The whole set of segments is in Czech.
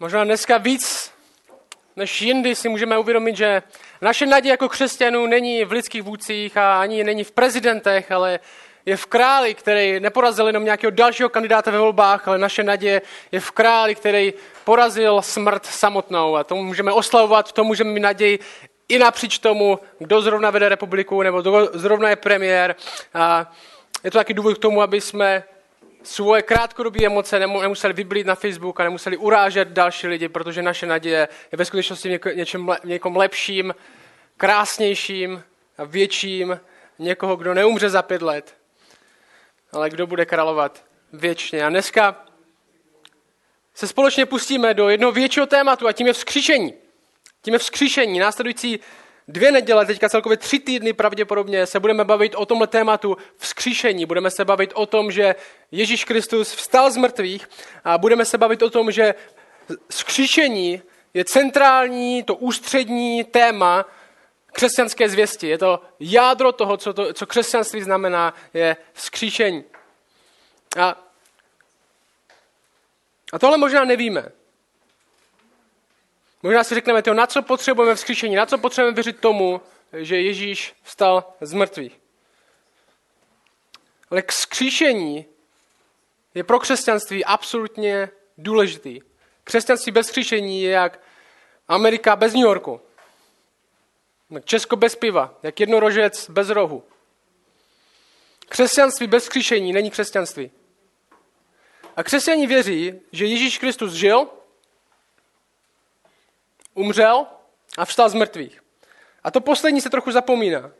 Možná dneska víc než jindy si můžeme uvědomit, že naše naděje jako křesťanů není v lidských vůdcích a ani není v prezidentech, ale je v králi, který neporazil jenom nějakého dalšího kandidáta ve volbách, ale naše naděje je v králi, který porazil smrt samotnou. A to můžeme oslavovat, to můžeme mít naději i napříč tomu, kdo zrovna vede republiku nebo kdo zrovna je premiér. A je to taky důvod k tomu, aby jsme svoje krátkodobé emoce nemuseli vyblít na Facebook a nemuseli urážet další lidi, protože naše naděje je ve skutečnosti v něčem, někom lepším, krásnějším a větším, někoho, kdo neumře za pět let, ale kdo bude královat věčně. A dneska se společně pustíme do jednoho většího tématu a tím je vzkříšení. Tím je vzkříšení. Následující dvě neděle, teďka celkově tři týdny pravděpodobně, se budeme bavit o tomhle tématu vzkříšení. Budeme se bavit o tom, že Ježíš Kristus vstal z mrtvých a budeme se bavit o tom, že vzkříšení je centrální, to ústřední téma křesťanské zvěsti. Je to jádro toho, co, to, co křesťanství znamená, je vzkříšení. A, a tohle možná nevíme. Možná si řekneme, to, na co potřebujeme vzkříšení, na co potřebujeme věřit tomu, že Ježíš vstal z mrtvých. Ale k vzkříšení je pro křesťanství absolutně důležitý. Křesťanství bez vzkříšení je jak Amerika bez New Yorku. Česko bez piva, jak jednorožec bez rohu. Křesťanství bez vzkříšení není křesťanství. A křesťaní věří, že Ježíš Kristus žil, umřel a vstal z mrtvých. A to poslední se trochu zapomíná.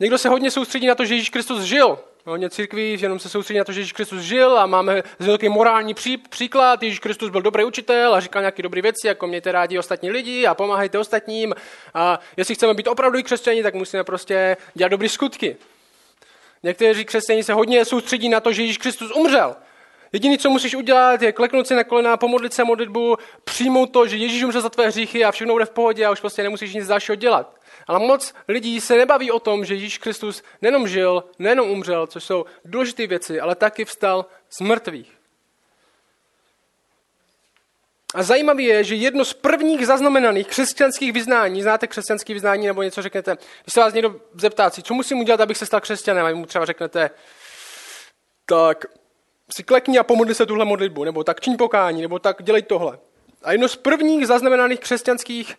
Někdo se hodně soustředí na to, že Ježíš Kristus žil. Hodně církví jenom se soustředí na to, že Ježíš Kristus žil a máme velký morální pří, příklad. Ježíš Kristus byl dobrý učitel a říkal nějaké dobré věci, jako mějte rádi ostatní lidi a pomáhejte ostatním. A jestli chceme být opravdu křesťani, tak musíme prostě dělat dobré skutky. Někteří křesťané se hodně soustředí na to, že Ježíš Kristus umřel. Jediné, co musíš udělat, je kleknout si na kolena, pomodlit se modlitbu, přijmout to, že Ježíš umřel za tvé hříchy a všechno bude v pohodě a už prostě nemusíš nic dalšího dělat. Ale moc lidí se nebaví o tom, že Ježíš Kristus nejenom žil, nejenom umřel, což jsou důležité věci, ale taky vstal z mrtvých. A zajímavé je, že jedno z prvních zaznamenaných křesťanských vyznání, znáte křesťanské vyznání nebo něco řeknete, když se vás někdo zeptá, co musím udělat, abych se stal křesťanem, a mu třeba řeknete, tak si klekni a pomodli se tuhle modlitbu, nebo tak čiň pokání, nebo tak dělej tohle. A jedno z prvních zaznamenaných křesťanských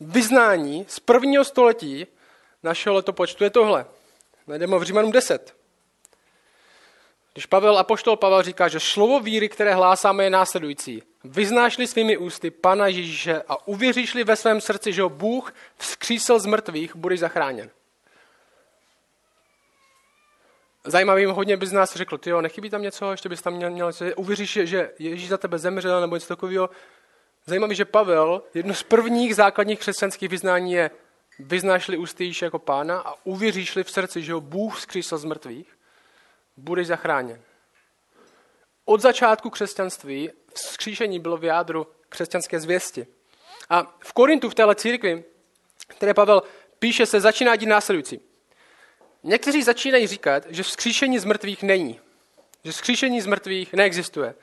vyznání z prvního století našeho letopočtu je tohle. Najdeme v Římanům 10. Když Pavel, apoštol Pavel říká, že slovo víry, které hlásáme, je následující. Vyznášli svými ústy Pana Ježíše a uvěříšli ve svém srdci, že ho Bůh vzkřísil z mrtvých, budeš zachráněn. Zajímavý, hodně by z nás řekl, ty jo, nechybí tam něco, ještě bys tam měl, měl uvěříš, že Ježíš za tebe zemřel nebo něco takového. Zajímavý, že Pavel, jedno z prvních základních křesťanských vyznání je vyznášli ústy Ježíše jako pána a uvěříšli v srdci, že ho Bůh vzkřísil z mrtvých, budeš zachráněn. Od začátku křesťanství vzkříšení bylo v jádru křesťanské zvěsti. A v Korintu, v téhle církvi, které Pavel píše, se začíná dít následující. Někteří začínají říkat, že vzkříšení z mrtvých není. Že vzkříšení z mrtvých neexistuje.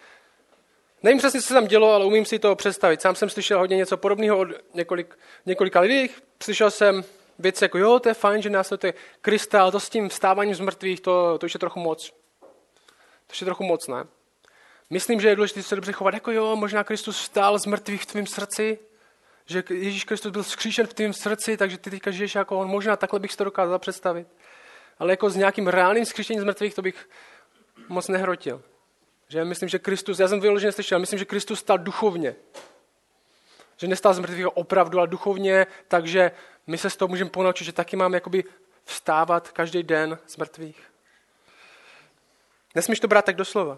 Nevím přesně, co se tam dělo, ale umím si to představit. Sám jsem slyšel hodně něco podobného od několik, několika lidí. Slyšel jsem věci jako, jo, to je fajn, že následuje Krista, ale to s tím vstáváním z mrtvých, to, to už je trochu moc. To už je trochu moc, ne? Myslím, že je důležité se dobře chovat, jako jo, možná Kristus vstál z mrtvých v tvém srdci, že Ježíš Kristus byl vzkříšen v tvém srdci, takže ty teďka žiješ jako on. Možná takhle bych si to dokázal představit ale jako s nějakým reálným skřištěním z mrtvých to bych moc nehrotil. Že myslím, že Kristus, já jsem vyloženě slyšel, myslím, že Kristus stal duchovně. Že nestal z mrtvých opravdu, ale duchovně, takže my se z toho můžeme ponaučit, že taky máme jakoby vstávat každý den z mrtvých. Nesmíš to brát tak doslova.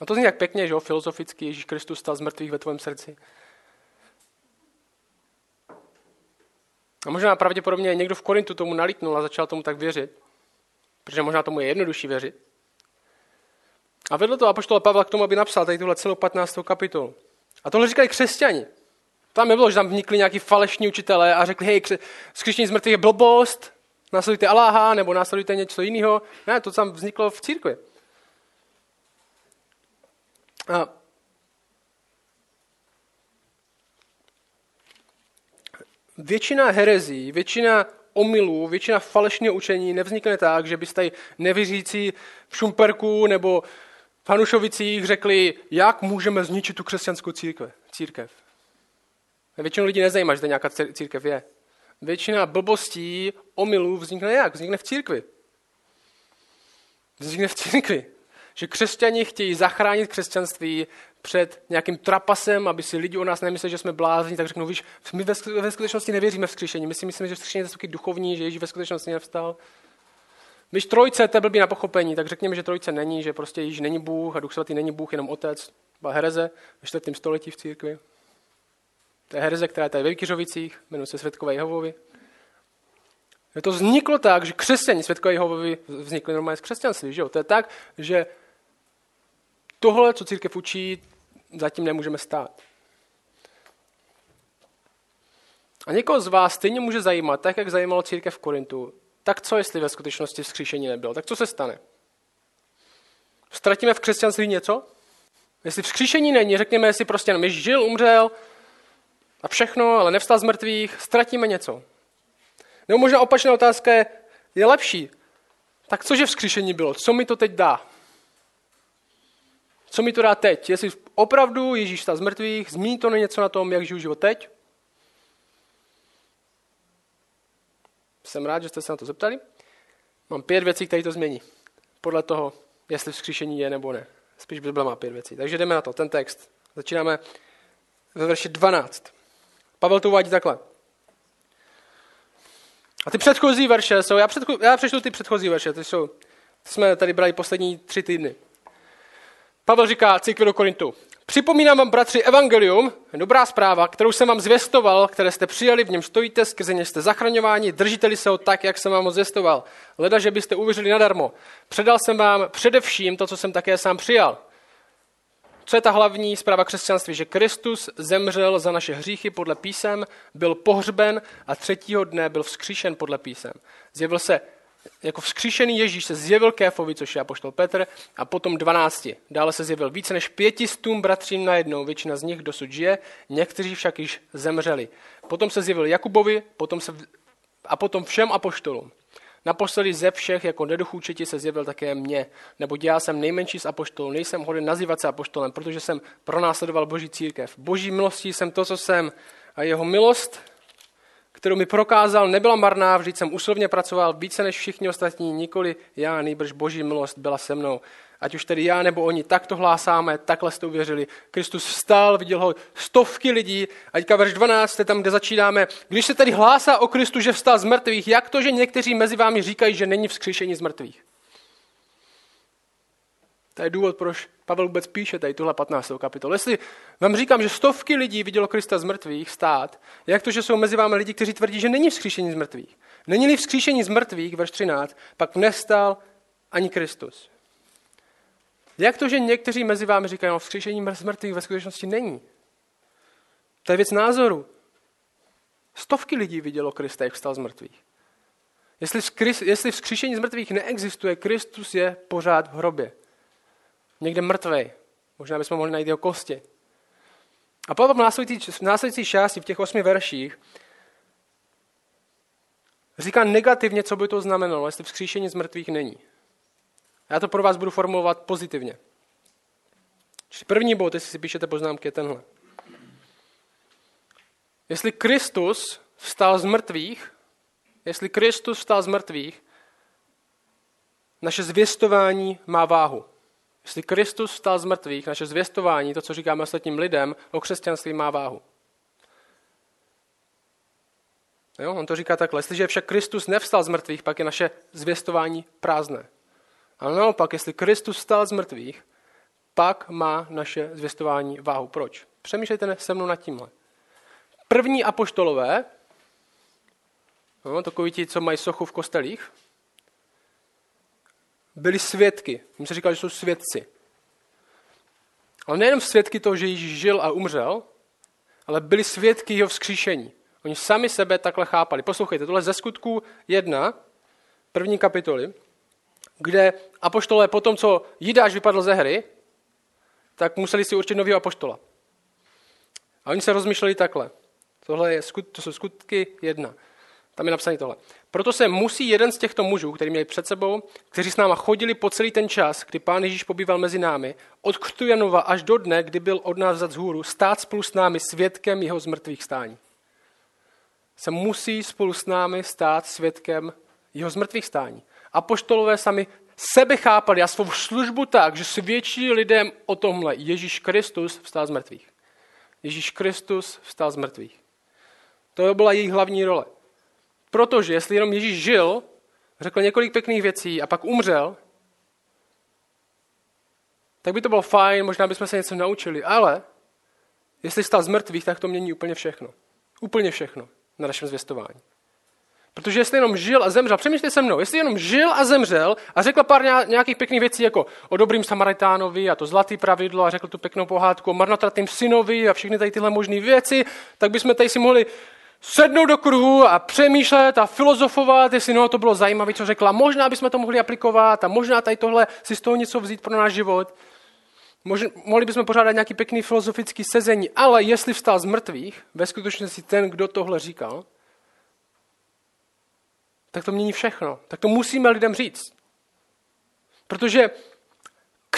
A to zní jak pěkně, že jo, filozoficky Ježíš Kristus stal z mrtvých ve tvém srdci. A možná pravděpodobně někdo v Korintu tomu nalítnul a začal tomu tak věřit, protože možná tomu je jednodušší věřit. A vedl to apoštola Pavla k tomu, aby napsal tady tuhle celou 15. kapitolu. A tohle říkali křesťani. Tam nebylo, že tam vnikli nějaký falešní učitelé a řekli, hej, skřištění z mrtvých je blbost, následujte Aláha nebo následujte něco jiného. Ne, to tam vzniklo v církvi. A většina herezí, většina omylů, většina falešného učení nevznikne tak, že byste nevěřící v Šumperku nebo v Hanušovicích řekli, jak můžeme zničit tu křesťanskou církev. církev. Většinu lidí nezajímá, že to nějaká církev je. Většina blbostí, omylů vznikne jak? Vznikne v církvi. Vznikne v církvi. Že křesťani chtějí zachránit křesťanství před nějakým trapasem, aby si lidi o nás nemysleli, že jsme blázni, tak řeknou, víš, my ve, skutečnosti nevěříme v skříšení. My si myslíme, že vzkříšení je taky duchovní, že Ježíš ve skutečnosti nevstal. Když trojce, to je blbý na pochopení, tak řekněme, že trojce není, že prostě Ježíš není Bůh a Duch Svatý není Bůh, jenom Otec. Byla hereze ve čtvrtém století v církvi. To je hereze, která je tady ve Vykyřovicích, jmenuje se Světkové Jehovovi. To vzniklo tak, že křesťané Světkové Jehovovi vznikly normálně z křesťanství. Že jo? To je tak, že tohle, co církev učí, zatím nemůžeme stát. A někoho z vás stejně může zajímat, tak jak zajímalo církev v Korintu, tak co jestli ve skutečnosti vzkříšení nebylo? Tak co se stane? Ztratíme v křesťanství něco? Jestli vzkříšení není, řekněme, jestli prostě jenom žil, umřel a všechno, ale nevstal z mrtvých, ztratíme něco. Nebo možná opačná otázka je, je lepší. Tak cože vzkříšení bylo? Co mi to teď dá? Co mi to dá teď? Jestli opravdu Ježíš stál z mrtvých, zmíní to něco na tom, jak žiju život teď? Jsem rád, že jste se na to zeptali. Mám pět věcí, které to změní. Podle toho, jestli vzkříšení je nebo ne. Spíš Bible má pět věcí. Takže jdeme na to, ten text. Začínáme ve verši 12. Pavel to uvádí takhle. A ty předchozí verše jsou, já, předcho, já přečtu ty předchozí verše, ty jsou, ty jsme tady brali poslední tři týdny. Pavel říká církvi do Korintu. Připomínám vám, bratři, evangelium, dobrá zpráva, kterou jsem vám zvěstoval, které jste přijali, v něm stojíte, skrze ně jste zachraňováni, držiteli se ho tak, jak jsem vám ho zvěstoval. Leda, že byste uvěřili nadarmo. Předal jsem vám především to, co jsem také sám přijal. Co je ta hlavní zpráva křesťanství? Že Kristus zemřel za naše hříchy podle písem, byl pohřben a třetího dne byl vzkříšen podle písem. Zjevil se jako vzkříšený Ježíš se zjevil Kéfovi, což je apoštol Petr, a potom dvanácti. Dále se zjevil více než pětistům bratřím najednou, většina z nich dosud žije, někteří však již zemřeli. Potom se zjevil Jakubovi potom se, a potom všem apoštolům. Naposledy ze všech jako neduchůčeti se zjevil také mně, nebo já jsem nejmenší z apoštolů, nejsem hoden nazývat se apoštolem, protože jsem pronásledoval boží církev. Boží milostí jsem to, co jsem a jeho milost kterou mi prokázal, nebyla marná, vždyť jsem úslovně pracoval více než všichni ostatní, nikoli já, nejbrž boží milost byla se mnou. Ať už tedy já nebo oni, tak to hlásáme, takhle jste uvěřili. Kristus vstal, viděl ho stovky lidí. A teďka verš 12, tam, kde začínáme. Když se tedy hlásá o Kristu, že vstal z mrtvých, jak to, že někteří mezi vámi říkají, že není vzkříšení z mrtvých? To je důvod, proč Pavel vůbec píše tady tuhle 15. kapitolu. Jestli vám říkám, že stovky lidí vidělo Krista z mrtvých stát, jak to, že jsou mezi vámi lidi, kteří tvrdí, že není vzkříšení z mrtvých. Není-li vzkříšení z mrtvých, verš 13, pak nestal ani Kristus. Jak to, že někteří mezi vámi říkají, no vzkříšení z mrtvých ve skutečnosti není? To je věc názoru. Stovky lidí vidělo Krista, jak vstal z mrtvých. Jestli, jestli vzkříšení z mrtvých neexistuje, Kristus je pořád v hrobě někde mrtvej. Možná bychom mohli najít jeho kosti. A Pavel v následující, v následující části, v těch osmi verších, říká negativně, co by to znamenalo, jestli vzkříšení z mrtvých není. Já to pro vás budu formulovat pozitivně. Čili první bod, jestli si píšete poznámky, je tenhle. Jestli Kristus vstal z mrtvých, jestli Kristus vstal z mrtvých, naše zvěstování má váhu. Jestli Kristus vstal z mrtvých, naše zvěstování, to, co říkáme ostatním lidem, o křesťanství má váhu. Jo, on to říká takhle. Jestliže však Kristus nevstal z mrtvých, pak je naše zvěstování prázdné. Ale naopak, jestli Kristus vstal z mrtvých, pak má naše zvěstování váhu. Proč? Přemýšlejte se mnou nad tímhle. První apoštolové, no, takoví ti, co mají sochu v kostelích, byli svědky. Mně se říká, že jsou svědci. Ale nejenom svědky toho, že Ježíš žil a umřel, ale byli svědky jeho vzkříšení. Oni sami sebe takhle chápali. Poslouchejte, tohle ze skutků jedna, první kapitoly, kde apoštolé po tom, co Jidáš vypadl ze hry, tak museli si určit nového apoštola. A oni se rozmýšleli takhle. Tohle je, to jsou skutky jedna. Tam je napsané tohle. Proto se musí jeden z těchto mužů, který měli před sebou, kteří s náma chodili po celý ten čas, kdy pán Ježíš pobýval mezi námi, od křtu Janova až do dne, kdy byl od nás vzat z hůru, stát spolu s námi svědkem jeho zmrtvých stání. Se musí spolu s námi stát svědkem jeho zmrtvých stání. Apoštolové sami sebe chápali a svou službu tak, že svědčí lidem o tomhle. Ježíš Kristus vstal z mrtvých. Ježíš Kristus vstal z mrtvých. To byla jejich hlavní role. Protože jestli jenom Ježíš žil, řekl několik pěkných věcí a pak umřel, tak by to bylo fajn, možná bychom se něco naučili, ale jestli stal z mrtvých, tak to mění úplně všechno. Úplně všechno na našem zvěstování. Protože jestli jenom žil a zemřel, přemýšlejte se mnou, jestli jenom žil a zemřel a řekl pár nějakých pěkných věcí, jako o dobrým Samaritánovi a to zlatý pravidlo a řekl tu pěknou pohádku o marnotratným synovi a všechny tady tyhle možné věci, tak bychom tady si mohli sednout do kruhu a přemýšlet a filozofovat, jestli no, to bylo zajímavé, co řekla. Možná bychom to mohli aplikovat a možná tady tohle si z toho něco vzít pro náš život. Možná, mohli bychom pořádat nějaký pěkný filozofický sezení, ale jestli vstal z mrtvých, ve skutečnosti ten, kdo tohle říkal, tak to mění všechno. Tak to musíme lidem říct. Protože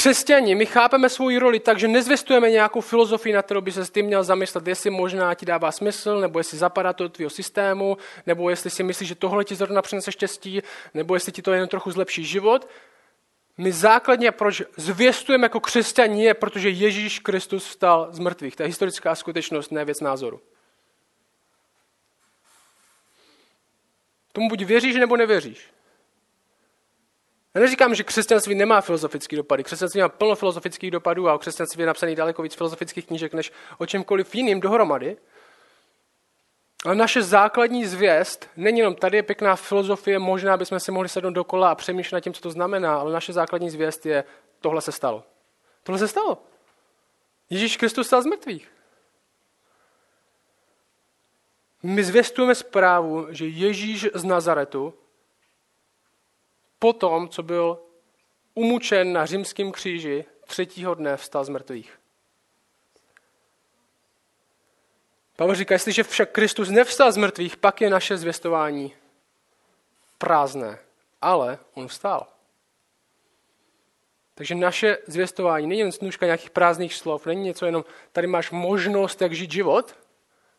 křesťani, my chápeme svou roli tak, že nezvěstujeme nějakou filozofii, na kterou by se s tím měl zamyslet, jestli možná ti dává smysl, nebo jestli zapadá to do tvého systému, nebo jestli si myslíš, že tohle ti zrovna přinese štěstí, nebo jestli ti to jen trochu zlepší život. My základně, proč zvěstujeme jako křesťani, je, protože Ježíš Kristus vstal z mrtvých. To je historická skutečnost, ne věc názoru. Tomu buď věříš, nebo nevěříš. Já neříkám, že křesťanství nemá filozofický dopady. Křesťanství má plno filozofických dopadů a o křesťanství je napsaný daleko víc filozofických knížek než o čemkoliv jiným dohromady. Ale naše základní zvěst není jenom tady je pěkná filozofie, možná bychom si mohli sednout dokola a přemýšlet nad tím, co to znamená, ale naše základní zvěst je, tohle se stalo. Tohle se stalo. Ježíš Kristus stal z mrtvých. My zvěstujeme zprávu, že Ježíš z Nazaretu po tom, co byl umučen na římském kříži, třetího dne vstal z mrtvých. Pavel říká, jestliže však Kristus nevstal z mrtvých, pak je naše zvěstování prázdné. Ale on vstal. Takže naše zvěstování není jen snůžka nějakých prázdných slov, není něco jenom, tady máš možnost, jak žít život,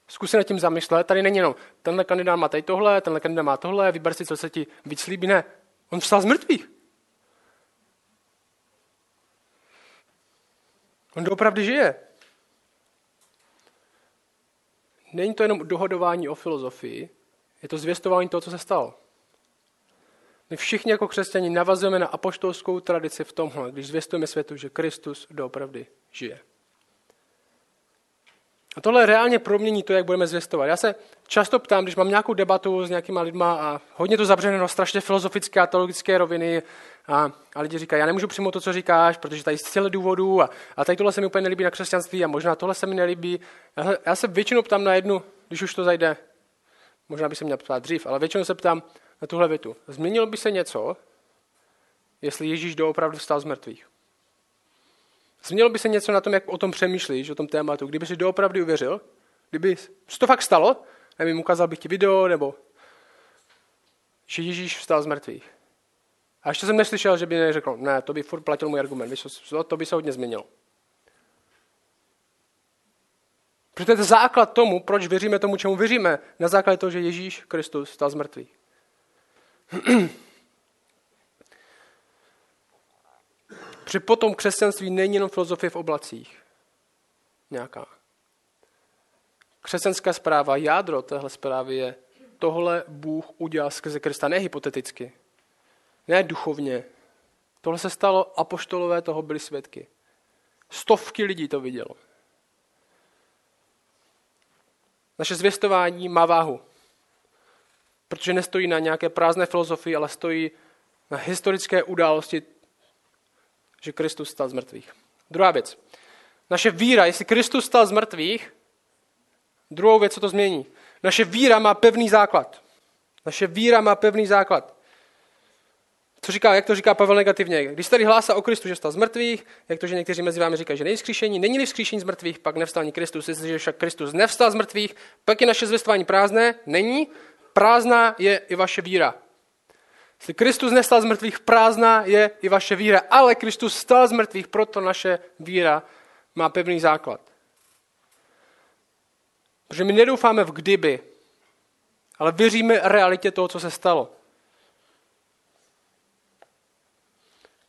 Zkus se nad tím zamyslet. Tady není jenom, tenhle kandidát má tady tohle, tenhle kandidát má tohle, vyber si, co se ti víc líbí. Ne, on vstal z mrtvých. On doopravdy žije. Není to jenom dohodování o filozofii, je to zvěstování toho, co se stalo. My všichni jako křesťani navazujeme na apoštolskou tradici v tomhle, když zvěstujeme světu, že Kristus doopravdy žije. A tohle reálně promění to, jak budeme zvěstovat. Já se často ptám, když mám nějakou debatu s nějakýma lidma a hodně to zabřené do strašně filozofické a teologické roviny a, a lidi říkají, já nemůžu přijmout to, co říkáš, protože tady celé důvodů a, a tady tohle se mi úplně nelíbí na křesťanství a možná tohle se mi nelíbí. Já, já se většinou ptám na jednu, když už to zajde, možná by se měl ptát dřív, ale většinou se ptám na tuhle větu. Změnilo by se něco, jestli Ježíš doopravdy vstal z mrtvých? Změnilo by se něco na tom, jak o tom přemýšlíš, o tom tématu, kdyby si doopravdy uvěřil, kdyby se to fakt stalo, nevím, ukázal bych ti video, nebo že Ježíš vstal z mrtvých. A ještě jsem neslyšel, že by neřekl, ne, to by furt platil můj argument, to by se hodně změnilo. Protože to je základ tomu, proč věříme tomu, čemu věříme, na základě toho, že Ježíš Kristus stal z mrtvých. Protože potom křesťanství není jenom filozofie v oblacích. Nějaká. Křesťanská zpráva, jádro téhle zprávy je, tohle Bůh udělal skrze Krista, ne hypoteticky, ne duchovně. Tohle se stalo, apoštolové toho byli svědky. Stovky lidí to vidělo. Naše zvěstování má váhu, protože nestojí na nějaké prázdné filozofii, ale stojí na historické události že Kristus stal z mrtvých. Druhá věc. Naše víra, jestli Kristus stal z mrtvých, druhou věc, co to změní. Naše víra má pevný základ. Naše víra má pevný základ. Co říká, jak to říká Pavel negativně? Když tady hlásá o Kristu, že vstal z mrtvých, jak to, že někteří mezi vámi říkají, že není vzkříšení, není-li vzkříšení z mrtvých, pak nevstal ani Kristus. Jestliže však Kristus nevstal z mrtvých, pak je naše zvěstování prázdné, není. Prázdná je i vaše víra. Jestli Kristus nestal z mrtvých, prázdná je i vaše víra, ale Kristus stal z mrtvých, proto naše víra má pevný základ. Protože my nedoufáme v kdyby, ale věříme realitě toho, co se stalo.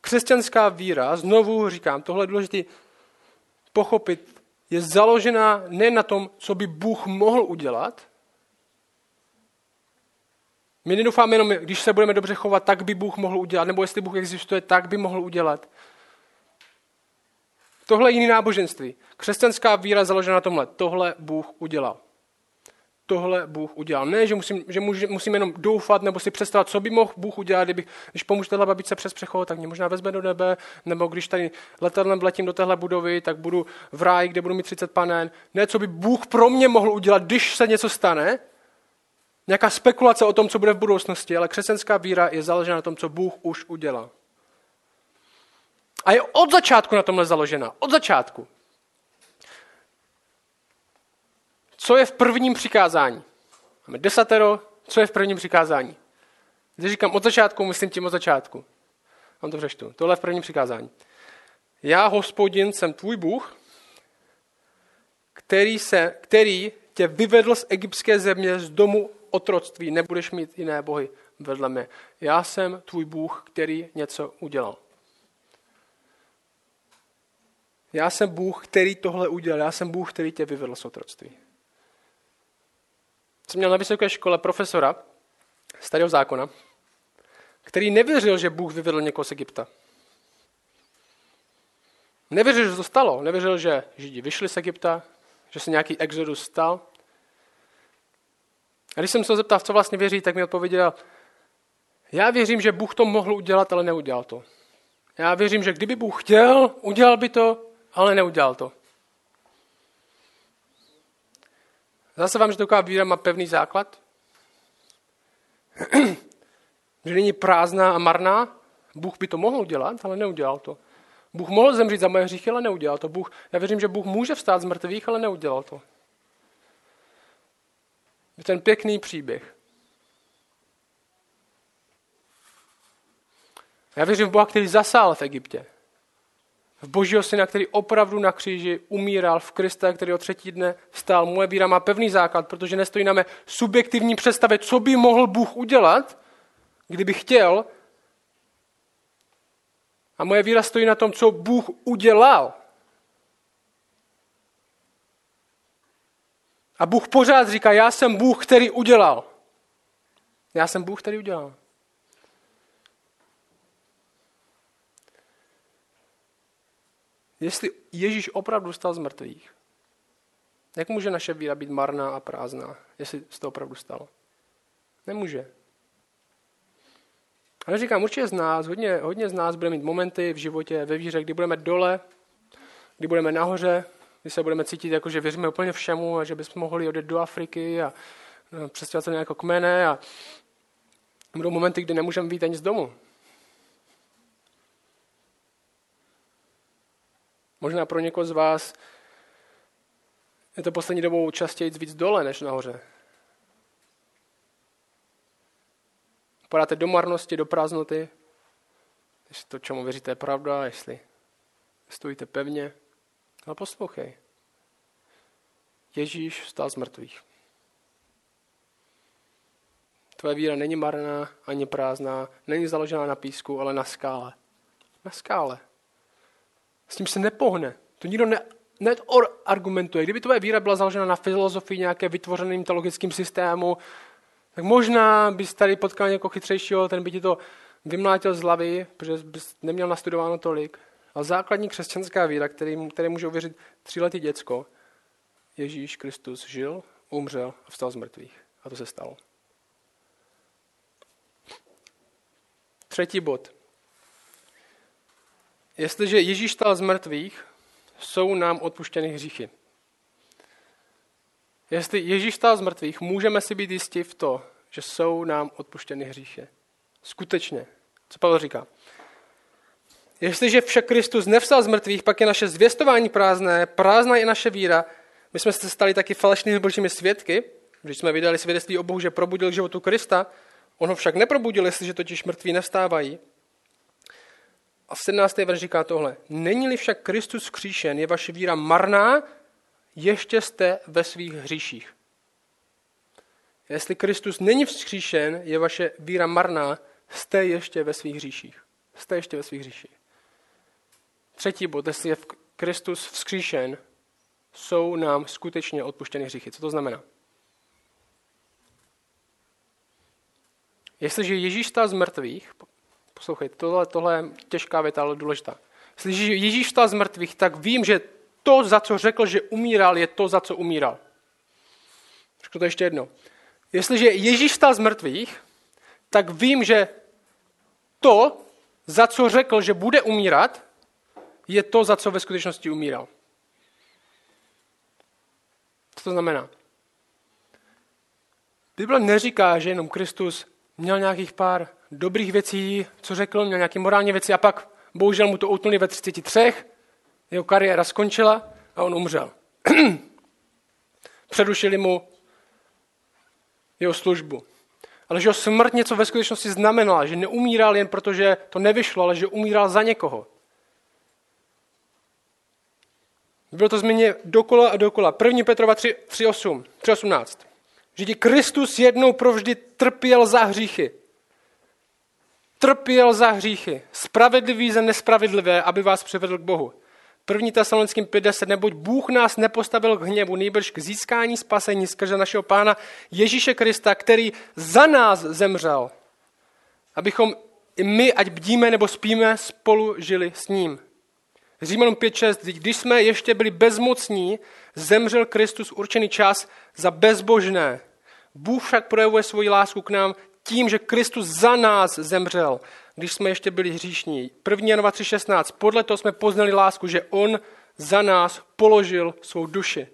Křesťanská víra, znovu říkám, tohle je důležité pochopit, je založena ne na tom, co by Bůh mohl udělat. My nedoufáme jenom, když se budeme dobře chovat, tak by Bůh mohl udělat, nebo jestli Bůh existuje, tak by mohl udělat. Tohle je jiný náboženství. Křesťanská víra založena na tomhle. Tohle Bůh udělal tohle Bůh udělal. Ne, že, musím, že musím jenom doufat nebo si představit, co by mohl Bůh udělat, kdyby, když pomůžu téhle babičce přes přechod, tak mě možná vezme do nebe, nebo když tady letadlem letím do téhle budovy, tak budu v ráji, kde budu mít 30 panen. Ne, co by Bůh pro mě mohl udělat, když se něco stane, nějaká spekulace o tom, co bude v budoucnosti, ale křesťanská víra je založena na tom, co Bůh už udělal. A je od začátku na tomhle založena. Od začátku. Co je v prvním přikázání? Máme desatero, co je v prvním přikázání? Když říkám od začátku, myslím tím od začátku. Vám to přečtu. Tohle je v prvním přikázání. Já, hospodin, jsem tvůj Bůh, který, se, který tě vyvedl z egyptské země, z domu otroctví. Nebudeš mít jiné bohy vedle mě. Já jsem tvůj Bůh, který něco udělal. Já jsem Bůh, který tohle udělal. Já jsem Bůh, který tě vyvedl z otroctví jsem měl na vysoké škole profesora starého zákona, který nevěřil, že Bůh vyvedl někoho z Egypta. Nevěřil, že to stalo. Nevěřil, že Židi vyšli z Egypta, že se nějaký exodus stal. A když jsem se zeptal, co vlastně věří, tak mi odpověděl, já věřím, že Bůh to mohl udělat, ale neudělal to. Já věřím, že kdyby Bůh chtěl, udělal by to, ale neudělal to. Zase vám, že taková víra má pevný základ? že není prázdná a marná? Bůh by to mohl udělat, ale neudělal to. Bůh mohl zemřít za moje hříchy, ale neudělal to. Bůh, já věřím, že Bůh může vstát z mrtvých, ale neudělal to. Je ten pěkný příběh. Já věřím v Boha, který zasál v Egyptě v božího syna, který opravdu na kříži umíral, v Krista, který o třetí dne stál. Moje víra má pevný základ, protože nestojí na mé subjektivní představě, co by mohl Bůh udělat, kdyby chtěl. A moje víra stojí na tom, co Bůh udělal. A Bůh pořád říká, já jsem Bůh, který udělal. Já jsem Bůh, který udělal. Jestli Ježíš opravdu stal z mrtvých, jak může naše víra být marná a prázdná, jestli se to opravdu stalo? Nemůže. Ale říkám, určitě z nás, hodně, hodně z nás bude mít momenty v životě, ve víře, kdy budeme dole, kdy budeme nahoře, kdy se budeme cítit, jako že věříme úplně všemu a že bychom mohli odjet do Afriky a přestěhovat se nějaké kmene a budou momenty, kdy nemůžeme být ani z domu. Možná pro někoho z vás je to poslední dobou častěji víc dole než nahoře. Padáte do marnosti, do prázdnoty, jestli to, čemu věříte, je pravda, jestli stojíte pevně. Ale poslouchej. Ježíš vstal z mrtvých. Tvoje víra není marná ani prázdná, není založená na písku, ale na skále. Na skále. S tím se nepohne. To nikdo ne, neargumentuje. Kdyby tvoje víra byla založena na filozofii nějaké vytvořeným teologickým systému, tak možná bys tady potkal někoho chytřejšího, ten by ti to vymlátil z hlavy, protože bys neměl nastudováno tolik. Ale základní křesťanská víra, který, který může uvěřit tříletý děcko, Ježíš Kristus žil, umřel a vstal z mrtvých. A to se stalo. Třetí bod. Jestliže Ježíš stal z mrtvých, jsou nám odpuštěny hříchy. Jestli Ježíš stal z mrtvých, můžeme si být jistí v to, že jsou nám odpuštěny hříchy. Skutečně. Co Pavel říká? Jestliže však Kristus nevstal z mrtvých, pak je naše zvěstování prázdné, prázdná je naše víra. My jsme se stali taky falešnými božími svědky, když jsme vydali svědectví o Bohu, že probudil životu Krista, on ho však neprobudil, jestliže totiž mrtví nevstávají. A v 17. verš říká tohle. Není-li však Kristus vzkříšen, je vaše víra marná, ještě jste ve svých hříších. Jestli Kristus není vzkříšen, je vaše víra marná, jste ještě ve svých hříších. Jste ještě ve svých hříších. Třetí bod, jestli je Kristus vzkříšen, jsou nám skutečně odpuštěny hříchy. Co to znamená? Jestliže Ježíš stál z mrtvých, poslouchejte, tohle, tohle je těžká věta, ale důležitá. Jestliže Ježíš stál z mrtvých, tak vím, že to, za co řekl, že umíral, je to, za co umíral. Řeknu to ještě jedno. Jestliže Ježíš stál z mrtvých, tak vím, že to, za co řekl, že bude umírat, je to, za co ve skutečnosti umíral. Co to znamená? Bible neříká, že jenom Kristus měl nějakých pár dobrých věcí, co řekl, měl nějaké morální věci a pak bohužel mu to utnuli ve 33, jeho kariéra skončila a on umřel. Předušili mu jeho službu. Ale že jeho smrt něco ve skutečnosti znamenala, že neumíral jen proto, že to nevyšlo, ale že umíral za někoho. Bylo to změně dokola a dokola. 1. Petrova 3.8, 3.18. Že Kristus jednou provždy trpěl za hříchy. Trpěl za hříchy. Spravedlivý za nespravedlivé, aby vás přivedl k Bohu. První Tesalonickým 5.10, neboť Bůh nás nepostavil k hněvu, nejbrž k získání spasení skrze našeho Pána Ježíše Krista, který za nás zemřel, abychom i my, ať bdíme nebo spíme, spolu žili s ním. Římanům 5.6, když jsme ještě byli bezmocní, zemřel Kristus určený čas za bezbožné. Bůh však projevuje svoji lásku k nám tím, že Kristus za nás zemřel, když jsme ještě byli hříšní. 1. Janova 3.16. Podle toho jsme poznali lásku, že On za nás položil svou duši.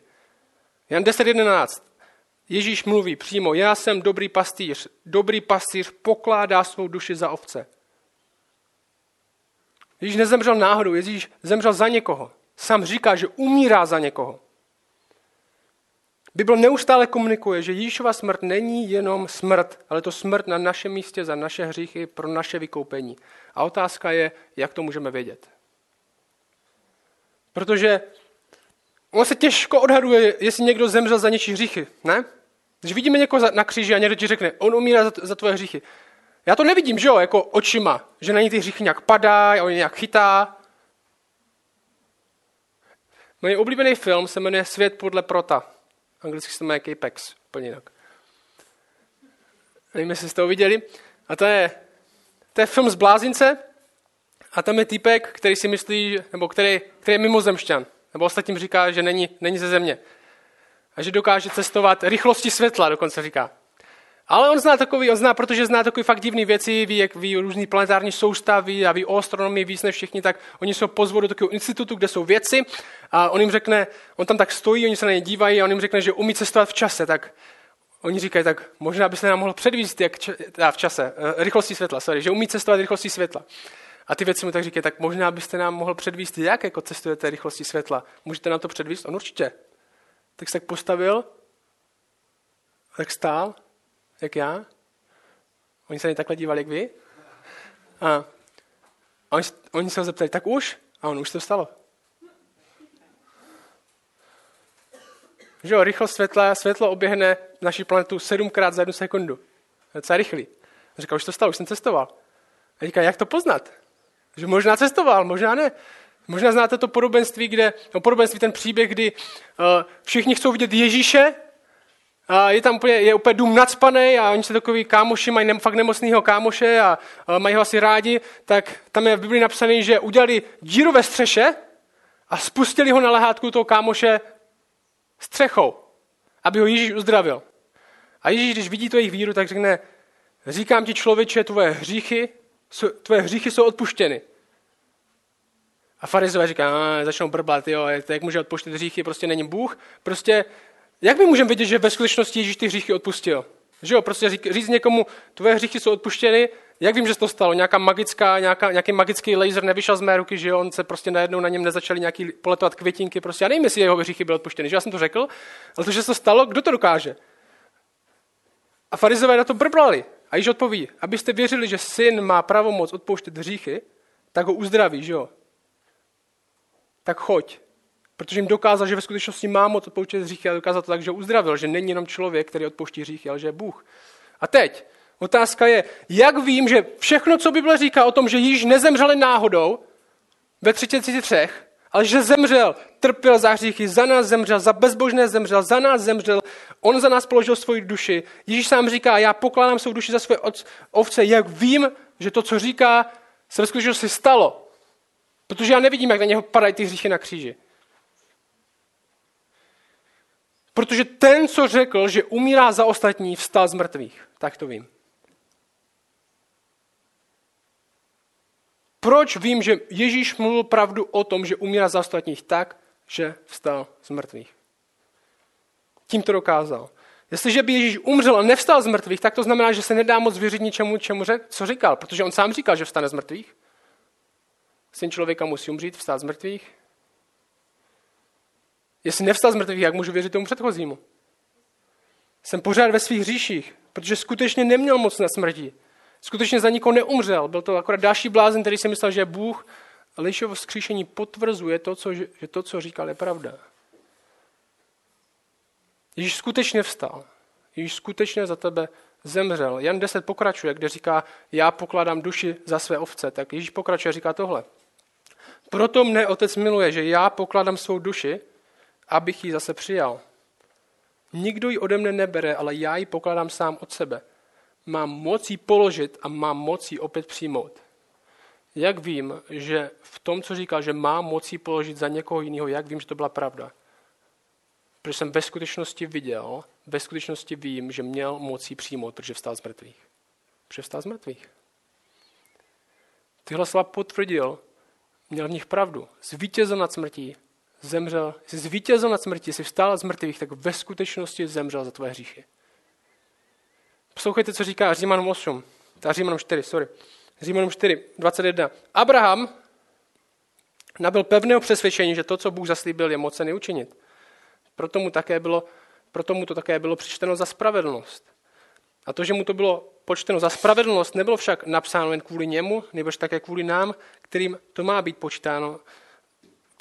Jan 10.11. Ježíš mluví přímo, já jsem dobrý pastýř. Dobrý pastýř pokládá svou duši za ovce. Ježíš nezemřel náhodou, Ježíš zemřel za někoho. Sám říká, že umírá za někoho. Bible neustále komunikuje, že Ježíšova smrt není jenom smrt, ale to smrt na našem místě za naše hříchy, pro naše vykoupení. A otázka je, jak to můžeme vědět. Protože on se těžko odhaduje, jestli někdo zemřel za něčí hříchy, ne? Když vidíme někoho na kříži a někdo ti řekne, on umírá za, za tvoje hříchy. Já to nevidím, že jo, jako očima, že na ní ty hříchy nějak padá, on je nějak chytá. Můj oblíbený film se jmenuje Svět podle Prota. Anglicky se jmenuje Capex, úplně jinak. Nevím, jestli jste to viděli. A to je, to je film z blázince a tam je týpek, který si myslí, nebo který, který je mimozemšťan. Nebo ostatním říká, že není, není ze země. A že dokáže cestovat rychlosti světla, dokonce říká. Ale on zná takový, on zná, protože zná takové fakt divné věci, ví, jak ví různý planetární soustavy a ví o astronomii víc než všichni, tak oni se pozvou do takového institutu, kde jsou věci a on jim řekne, on tam tak stojí, oni se na ně dívají a on jim řekne, že umí cestovat v čase, tak oni říkají, tak možná byste nám mohl předvíst, jak č- v čase, eh, rychlosti světla, sorry, že umí cestovat rychlostí světla. A ty věci mu tak říkají, tak možná byste nám mohl předvíst, jak jako cestujete rychlostí světla. Můžete nám to předvíst? On určitě. Tak se tak postavil, tak stál jak já. Oni se na takhle dívali, jak vy. A oni, oni se ho zeptali, tak už? A on už to stalo. Že jo, rychlost světla, světlo oběhne naši planetu sedmkrát za jednu sekundu. Je docela rychlý. On říká, už to stalo, už jsem cestoval. A říká, jak to poznat? Že možná cestoval, možná ne. Možná znáte to podobenství, kde, no podobenství ten příběh, kdy uh, všichni chcou vidět Ježíše, a je tam úplně, je úplně dům nadspaný a oni se takový kámoši, mají ne, fakt nemocného kámoše a, a mají ho asi rádi, tak tam je v Biblii napsané, že udělali díru ve střeše a spustili ho na lehátku toho kámoše střechou, aby ho Ježíš uzdravil. A Ježíš, když vidí to jejich víru, tak řekne, říkám ti člověče, tvoje hříchy, tvoje hříchy jsou odpuštěny. A farizové říká, začnou brblat, jo, jak může odpouštět hříchy, prostě není Bůh. Prostě jak my můžeme vědět, že ve skutečnosti Ježíš ty hříchy odpustil? Že jo, prostě říct někomu, tvoje hříchy jsou odpuštěny, Jak vím, že se to stalo? Nějaká magická, nějaká, nějaký magický laser nevyšel z mé ruky, že on se prostě najednou na něm nezačaly nějaký poletovat květinky. Prostě já nevím, jestli jeho hříchy byly odpuštěny, že já jsem to řekl, ale to, že se to stalo, kdo to dokáže? A farizové na to brblali. A již odpoví, abyste věřili, že syn má pravomoc odpouštět hříchy, tak ho uzdraví, že jo? Tak choď. Protože jim dokázal, že ve skutečnosti má moc odpouštět hříchy a dokázal to tak, že uzdravil, že není jenom člověk, který odpouští hříchy, ale že je Bůh. A teď, otázka je, jak vím, že všechno, co Bible říká o tom, že již nezemřeli náhodou ve 33, ale že zemřel, trpěl za hříchy, za nás zemřel, za bezbožné zemřel, za nás zemřel, on za nás položil svoji duši. Ježíš sám říká, já pokládám svou duši za své ovce, jak vím, že to, co říká, se ve skutečnosti stalo. Protože já nevidím, jak na něho padají ty hříchy na kříži. Protože ten, co řekl, že umírá za ostatní, vstal z mrtvých. Tak to vím. Proč vím, že Ježíš mluvil pravdu o tom, že umírá za ostatních tak, že vstal z mrtvých? Tím to dokázal. Jestliže by Ježíš umřel a nevstal z mrtvých, tak to znamená, že se nedá moc věřit ničemu, čemu řek, co říkal, protože on sám říkal, že vstane z mrtvých. Syn člověka musí umřít, vstát z mrtvých. Jestli nevstal z mrtvých, jak můžu věřit tomu předchozímu? Jsem pořád ve svých říších, protože skutečně neměl moc na smrti. Skutečně za nikoho neumřel. Byl to akorát další blázen, který si myslel, že je Bůh. Ale vzkříšení potvrzuje to, co, že to, co říkal, je pravda. Ježíš skutečně vstal. Ježíš skutečně za tebe zemřel. Jan 10 pokračuje, kde říká, já pokládám duši za své ovce. Tak Ježíš pokračuje říká tohle. Proto mne otec miluje, že já pokládám svou duši, abych ji zase přijal. Nikdo ji ode mne nebere, ale já ji pokládám sám od sebe. Mám moc ji položit a mám moc ji opět přijmout. Jak vím, že v tom, co říkal, že mám moc ji položit za někoho jiného, jak vím, že to byla pravda? Protože jsem ve skutečnosti viděl, ve skutečnosti vím, že měl moci přijmout, protože vstal z mrtvých. Protože vstal z mrtvých. Tyhle slova potvrdil, měl v nich pravdu. Zvítězil nad smrtí, zemřel, jsi zvítězil nad smrtí, jsi vstal z mrtvých, tak ve skutečnosti zemřel za tvoje hříchy. Poslouchejte, co říká Římanům 8, ta Římanům 4, sorry. Římanům 4, 21. Abraham nabil pevného přesvědčení, že to, co Bůh zaslíbil, je mocený učinit. Proto mu, také bylo, proto mu to také bylo přičteno za spravedlnost. A to, že mu to bylo počteno za spravedlnost, nebylo však napsáno jen kvůli němu, nebož také kvůli nám, kterým to má být počítáno,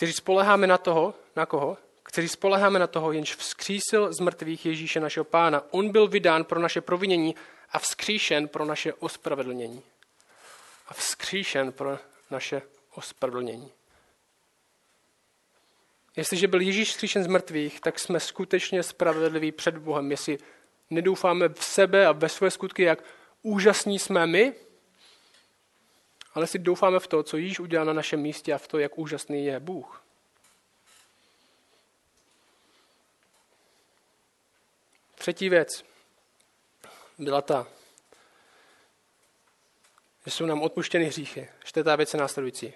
kteří spoleháme na toho, na koho? Kteří spoleháme na toho, jenž vzkřísil z mrtvých Ježíše našeho pána. On byl vydán pro naše provinění a vzkříšen pro naše ospravedlnění. A vzkříšen pro naše ospravedlnění. Jestliže byl Ježíš vzkříšen z mrtvých, tak jsme skutečně spravedliví před Bohem. Jestli nedoufáme v sebe a ve své skutky, jak úžasní jsme my, ale si doufáme v to, co Ježíš udělal na našem místě a v to, jak úžasný je Bůh. Třetí věc byla ta, že jsou nám odpuštěny hříchy. Čtvrtá věc je následující.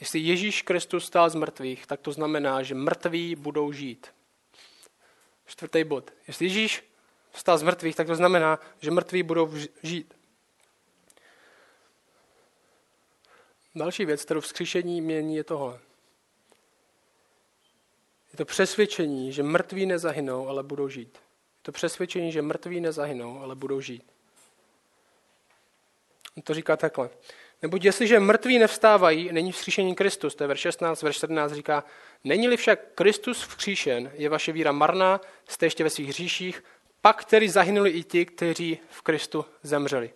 Jestli Ježíš Kristus stál z mrtvých, tak to znamená, že mrtví budou žít. Čtvrtý bod. Jestli Ježíš stál z mrtvých, tak to znamená, že mrtví budou žít. Další věc, kterou vzkříšení mění, je tohle. Je to přesvědčení, že mrtví nezahynou, ale budou žít. Je to přesvědčení, že mrtví nezahynou, ale budou žít. On to říká takhle. Neboť jestliže mrtví nevstávají, není vzkříšení Kristus. To je verš 16, verš 17 říká, není-li však Kristus vzkříšen, je vaše víra marná, jste ještě ve svých hříších, pak který zahynuli i ti, kteří v Kristu zemřeli.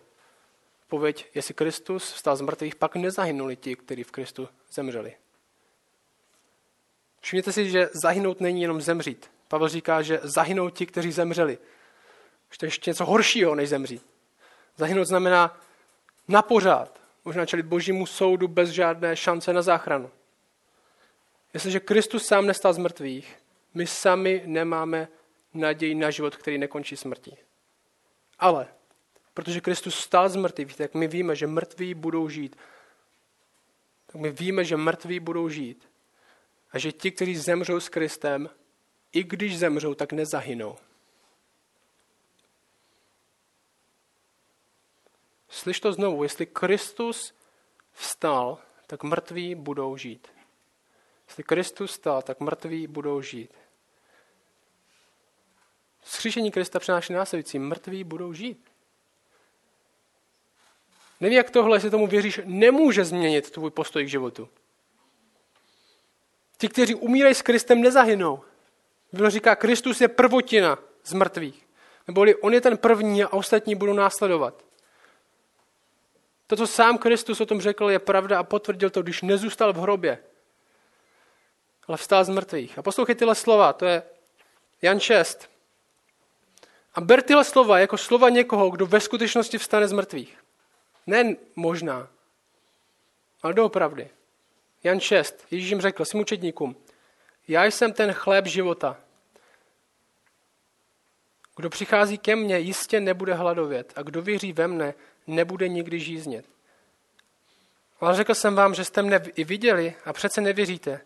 Pověď, jestli Kristus vstal z mrtvých, pak nezahynuli ti, kteří v Kristu zemřeli. Všimněte si, že zahynout není jenom zemřít. Pavel říká, že zahynou ti, kteří zemřeli. Že to je ještě něco horšího, než zemřít. Zahynout znamená na pořád. Možná čelit božímu soudu bez žádné šance na záchranu. Jestliže Kristus sám nestal z mrtvých, my sami nemáme naději na život, který nekončí smrtí. Ale protože Kristus stál z mrtvých, tak my víme, že mrtví budou žít. Tak my víme, že mrtví budou žít. A že ti, kteří zemřou s Kristem, i když zemřou, tak nezahynou. Slyš to znovu, jestli Kristus vstal, tak mrtví budou žít. Jestli Kristus vstal, tak mrtví budou žít. Skříšení Krista přináší následující. Mrtví budou žít. Nevím, jak tohle, jestli tomu věříš, nemůže změnit tvůj postoj k životu. Ti, kteří umírají s Kristem, nezahynou. Bylo říká, Kristus je prvotina z mrtvých. Neboli on je ten první a ostatní budou následovat. To, co sám Kristus o tom řekl, je pravda a potvrdil to, když nezůstal v hrobě, ale vstál z mrtvých. A poslouchej tyhle slova, to je Jan 6. A ber tyhle slova jako slova někoho, kdo ve skutečnosti vstane z mrtvých. Ne možná, ale doopravdy. Jan 6. Ježíš jim řekl svým učedníkům, já jsem ten chléb života. Kdo přichází ke mně, jistě nebude hladovět a kdo věří ve mne, nebude nikdy žíznět. Ale řekl jsem vám, že jste mne i viděli a přece nevěříte.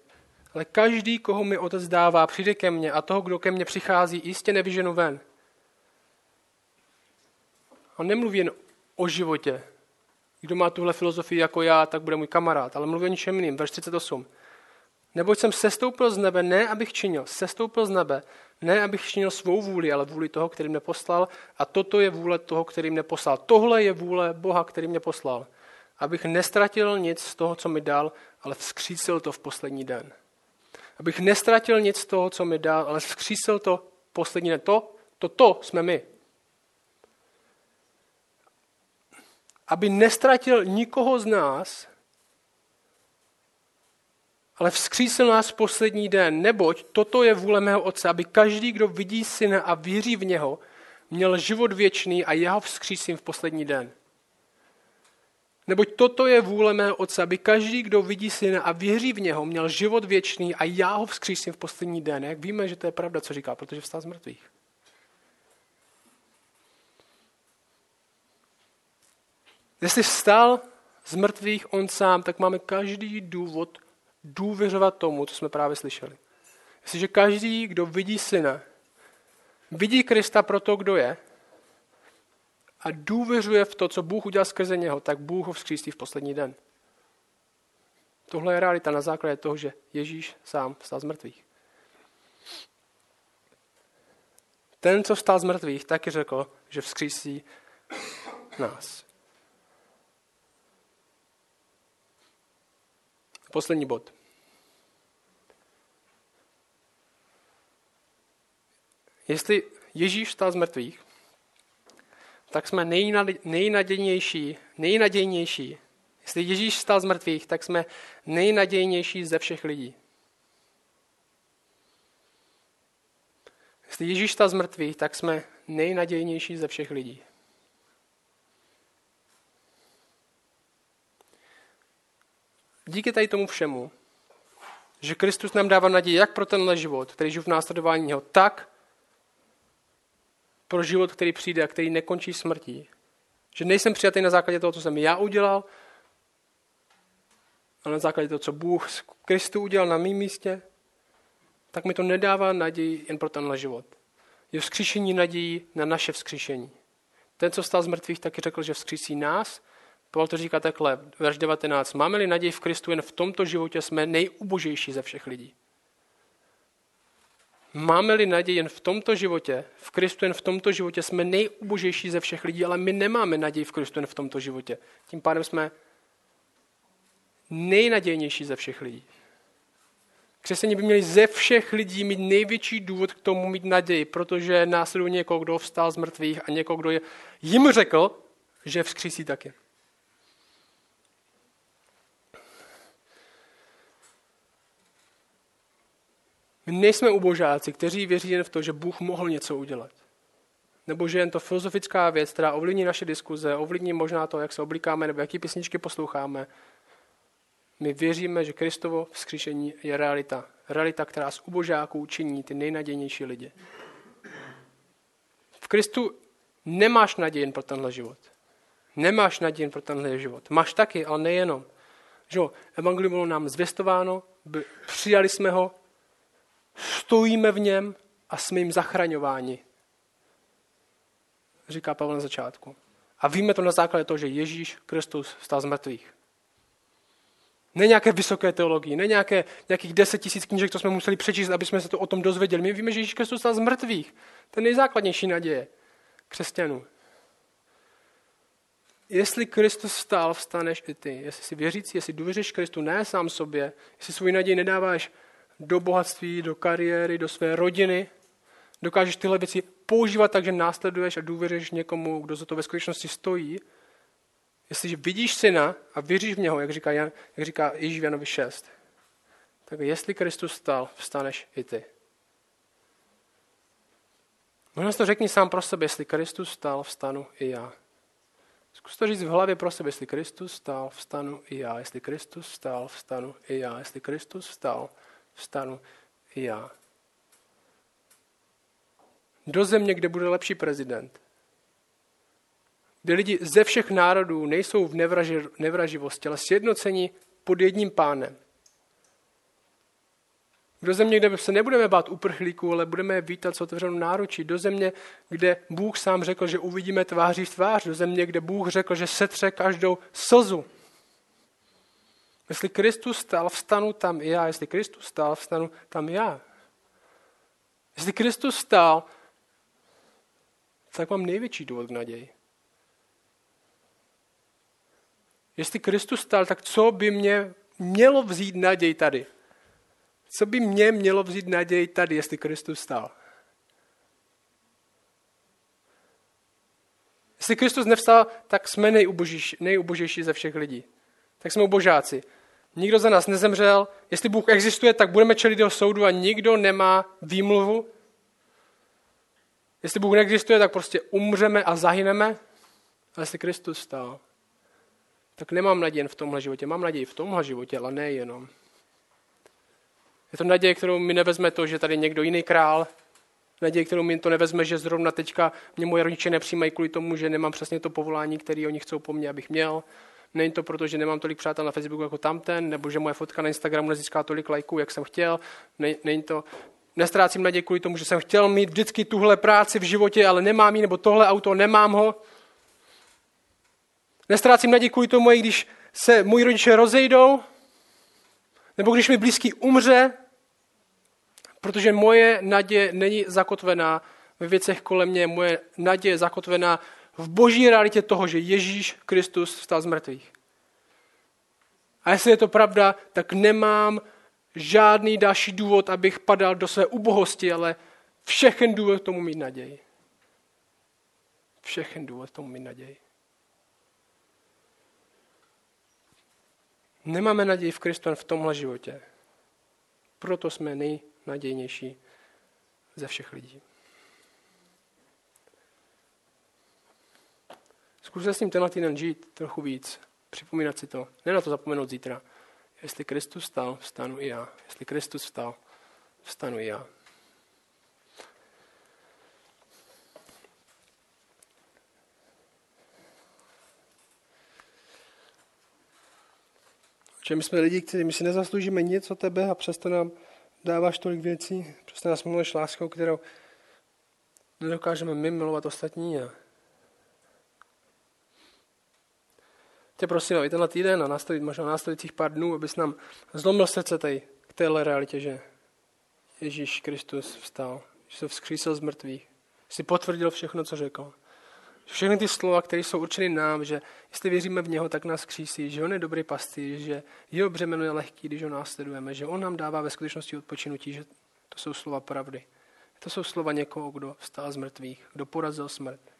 Ale každý, koho mi otec dává, přijde ke mně a toho, kdo ke mně přichází, jistě nevyženu ven. On nemluví jen o životě. Kdo má tuhle filozofii jako já, tak bude můj kamarád. Ale mluví o ničem jiným. Verš 38. Neboť jsem sestoupil z nebe, ne abych činil, sestoupil z nebe, ne abych činil svou vůli, ale vůli toho, který mě poslal. A toto je vůle toho, který mě poslal. Tohle je vůle Boha, který mě poslal. Abych nestratil nic z toho, co mi dal, ale vzkřísil to v poslední den. Abych nestratil nic z toho, co mi dal, ale vzkřísil to poslední den. To, to, to jsme my. Aby nestratil nikoho z nás, ale vzkřísil nás poslední den, neboť toto je vůle mého Otce, aby každý, kdo vidí Syna a věří v něho, měl život věčný a já ho vzkřísím v poslední den. Neboť toto je vůle mého Otce, aby každý, kdo vidí Syna a věří v něho, měl život věčný a já ho vzkřísím v poslední den. Jak víme, že to je pravda, co říká, protože vstal z mrtvých. Jestli vstal z mrtvých on sám, tak máme každý důvod důvěřovat tomu, co jsme právě slyšeli. Jestliže každý, kdo vidí syna, vidí Krista pro to, kdo je, a důvěřuje v to, co Bůh udělal skrze něho, tak Bůh ho vzkřístí v poslední den. Tohle je realita na základě toho, že Ježíš sám vstal z mrtvých. Ten, co vstal z mrtvých, taky řekl, že vzkřísí nás. Poslední bod. Jestli Ježíš vstal z mrtvých, tak jsme nejnadějnější, nejnadějnější. Jestli Ježíš vstal z mrtvých, tak jsme nejnadějnější ze všech lidí. Jestli Ježíš vstal z mrtvých, tak jsme nejnadějnější ze všech lidí. Díky tady tomu všemu, že Kristus nám dává naději jak pro tenhle život, který žiju v následování něho, tak pro život, který přijde a který nekončí smrtí. Že nejsem přijatý na základě toho, co jsem já udělal, ale na základě toho, co Bůh Kristu udělal na mém místě, tak mi to nedává naději jen pro tenhle život. Je vzkříšení naději na naše vzkříšení. Ten, co stál z mrtvých, taky řekl, že vzkřísí nás. Pavel to říká takhle, verš 19. Máme-li naději v Kristu jen v tomto životě, jsme nejubožejší ze všech lidí. Máme-li naději jen v tomto životě, v Kristu jen v tomto životě, jsme nejubožejší ze všech lidí, ale my nemáme naději v Kristu jen v tomto životě. Tím pádem jsme nejnadějnější ze všech lidí. Křesťané by měli ze všech lidí mít největší důvod k tomu mít naději, protože následuje někoho, kdo vstal z mrtvých a někoho, kdo je, jim řekl, že vzkřísí taky. My nejsme ubožáci, kteří věří jen v to, že Bůh mohl něco udělat. Nebo že jen to filozofická věc, která ovlivní naše diskuze, ovlivní možná to, jak se oblíkáme nebo jaký písničky posloucháme. My věříme, že Kristovo vzkříšení je realita. Realita, která z ubožáků činí ty nejnadějnější lidi. V Kristu nemáš naději pro tenhle život. Nemáš naději pro tenhle život. Máš taky, ale nejenom. Že evangelium bylo nám zvěstováno, přijali jsme ho, stojíme v něm a jsme jim zachraňováni. Říká Pavel na začátku. A víme to na základě toho, že Ježíš Kristus stál z mrtvých. Ne nějaké vysoké teologii, ne nějaké, nějakých deset tisíc knížek, co jsme museli přečíst, aby jsme se to o tom dozvěděli. My víme, že Ježíš Kristus stál z mrtvých. To je nejzákladnější naděje křesťanů. Jestli Kristus stál, vstaneš i ty. Jestli si věřící, jestli důvěříš Kristu, ne sám sobě, jestli svůj naději nedáváš do bohatství, do kariéry, do své rodiny, dokážeš tyhle věci používat tak, že následuješ a důvěříš někomu, kdo za to ve skutečnosti stojí, jestliže vidíš syna a věříš v něho, jak říká, Jan, jak říká Ježíš Janovi 6, tak jestli Kristus stal, vstaneš i ty. Možná to řekni sám pro sebe, jestli Kristus stal, vstanu i já. Zkus to říct v hlavě pro sebe, jestli Kristus stal, vstanu i já. Jestli Kristus stal, vstanu i já. Jestli Kristus stal, vstanu i já. Do země, kde bude lepší prezident. Kde lidi ze všech národů nejsou v nevraži, nevraživosti, ale sjednoceni pod jedním pánem. Do země, kde se nebudeme bát uprchlíků, ale budeme je vítat s otevřenou náručí. Do země, kde Bůh sám řekl, že uvidíme tváří v tvář. Do země, kde Bůh řekl, že setře každou slzu. Jestli Kristus stal, vstanu tam i já. Jestli Kristus stal, vstanu tam i já. Jestli Kristus stal, tak mám největší důvod k naději. Jestli Kristus stal, tak co by mě mělo vzít naději tady? Co by mě mělo vzít naději tady, jestli Kristus stál? Jestli Kristus nevstal, tak jsme nejubožejší, nejubožejší ze všech lidí. Tak jsme ubožáci. Nikdo za nás nezemřel. Jestli Bůh existuje, tak budeme čelit jeho soudu a nikdo nemá výmluvu. Jestli Bůh neexistuje, tak prostě umřeme a zahyneme. Ale jestli Kristus stál, tak nemám naději v tomhle životě. Mám naději v tomhle životě, ale nejenom. Je to naděje, kterou mi nevezme to, že tady někdo jiný král. Naděje, kterou mi to nevezme, že zrovna teďka mě moje rodiče nepřijímají kvůli tomu, že nemám přesně to povolání, které oni chcou po mně, abych měl. Není to proto, že nemám tolik přátel na Facebooku jako tamten, nebo že moje fotka na Instagramu nezíská tolik lajků, jak jsem chtěl. Není to, nestrácím naději kvůli tomu, že jsem chtěl mít vždycky tuhle práci v životě, ale nemám ji, nebo tohle auto, nemám ho. Nestrácím naději kvůli tomu, i když se moji rodiče rozejdou, nebo když mi blízký umře, protože moje naděje není zakotvená ve věcech kolem mě, moje naděje je zakotvená v boží realitě toho, že Ježíš Kristus vstal z mrtvých. A jestli je to pravda, tak nemám žádný další důvod, abych padal do své ubohosti, ale všechen důvod tomu mít naději. Všechen důvod tomu mít naději. Nemáme naději v Kristu v tomhle životě. Proto jsme nejnadějnější ze všech lidí. Zkuste s ním tenhle týden žít trochu víc. Připomínat si to. Ne na to zapomenout zítra. Jestli Kristus vstal, vstanu i já. Jestli Kristus vstal, vstanu i já. Že my jsme lidi, kteří my si nezasloužíme nic od tebe a přesto nám dáváš tolik věcí, přesto nás miluješ láskou, kterou nedokážeme my milovat ostatní. A tě prosím, aby tenhle týden a následit, možná následujících pár dnů, abys nám zlomil srdce tady k téhle realitě, že Ježíš Kristus vstal, že se vzkřísil z mrtvých, si potvrdil všechno, co řekl. Všechny ty slova, které jsou určeny nám, že jestli věříme v něho, tak nás křísí, že on je dobrý pastýř, že jeho břemeno je lehký, když ho následujeme, že on nám dává ve skutečnosti odpočinutí, že to jsou slova pravdy. To jsou slova někoho, kdo vstal z mrtvých, kdo porazil smrt.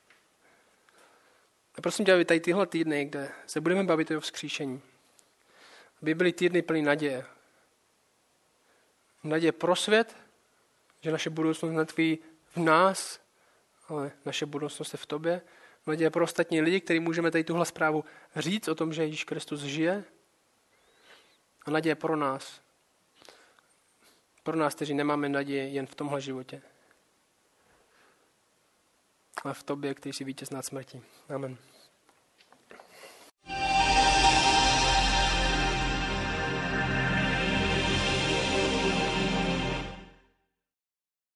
A prosím tě, aby tady tyhle týdny, kde se budeme bavit o vzkříšení, aby byly týdny plný naděje. Naděje pro svět, že naše budoucnost netví v nás, ale naše budoucnost je v tobě. Naděje pro ostatní lidi, kterým můžeme tady tuhle zprávu říct o tom, že Ježíš Kristus žije. A naděje pro nás. Pro nás, kteří nemáme naděje jen v tomhle životě. V tobě, který si vítěz nad smrtí. Amen.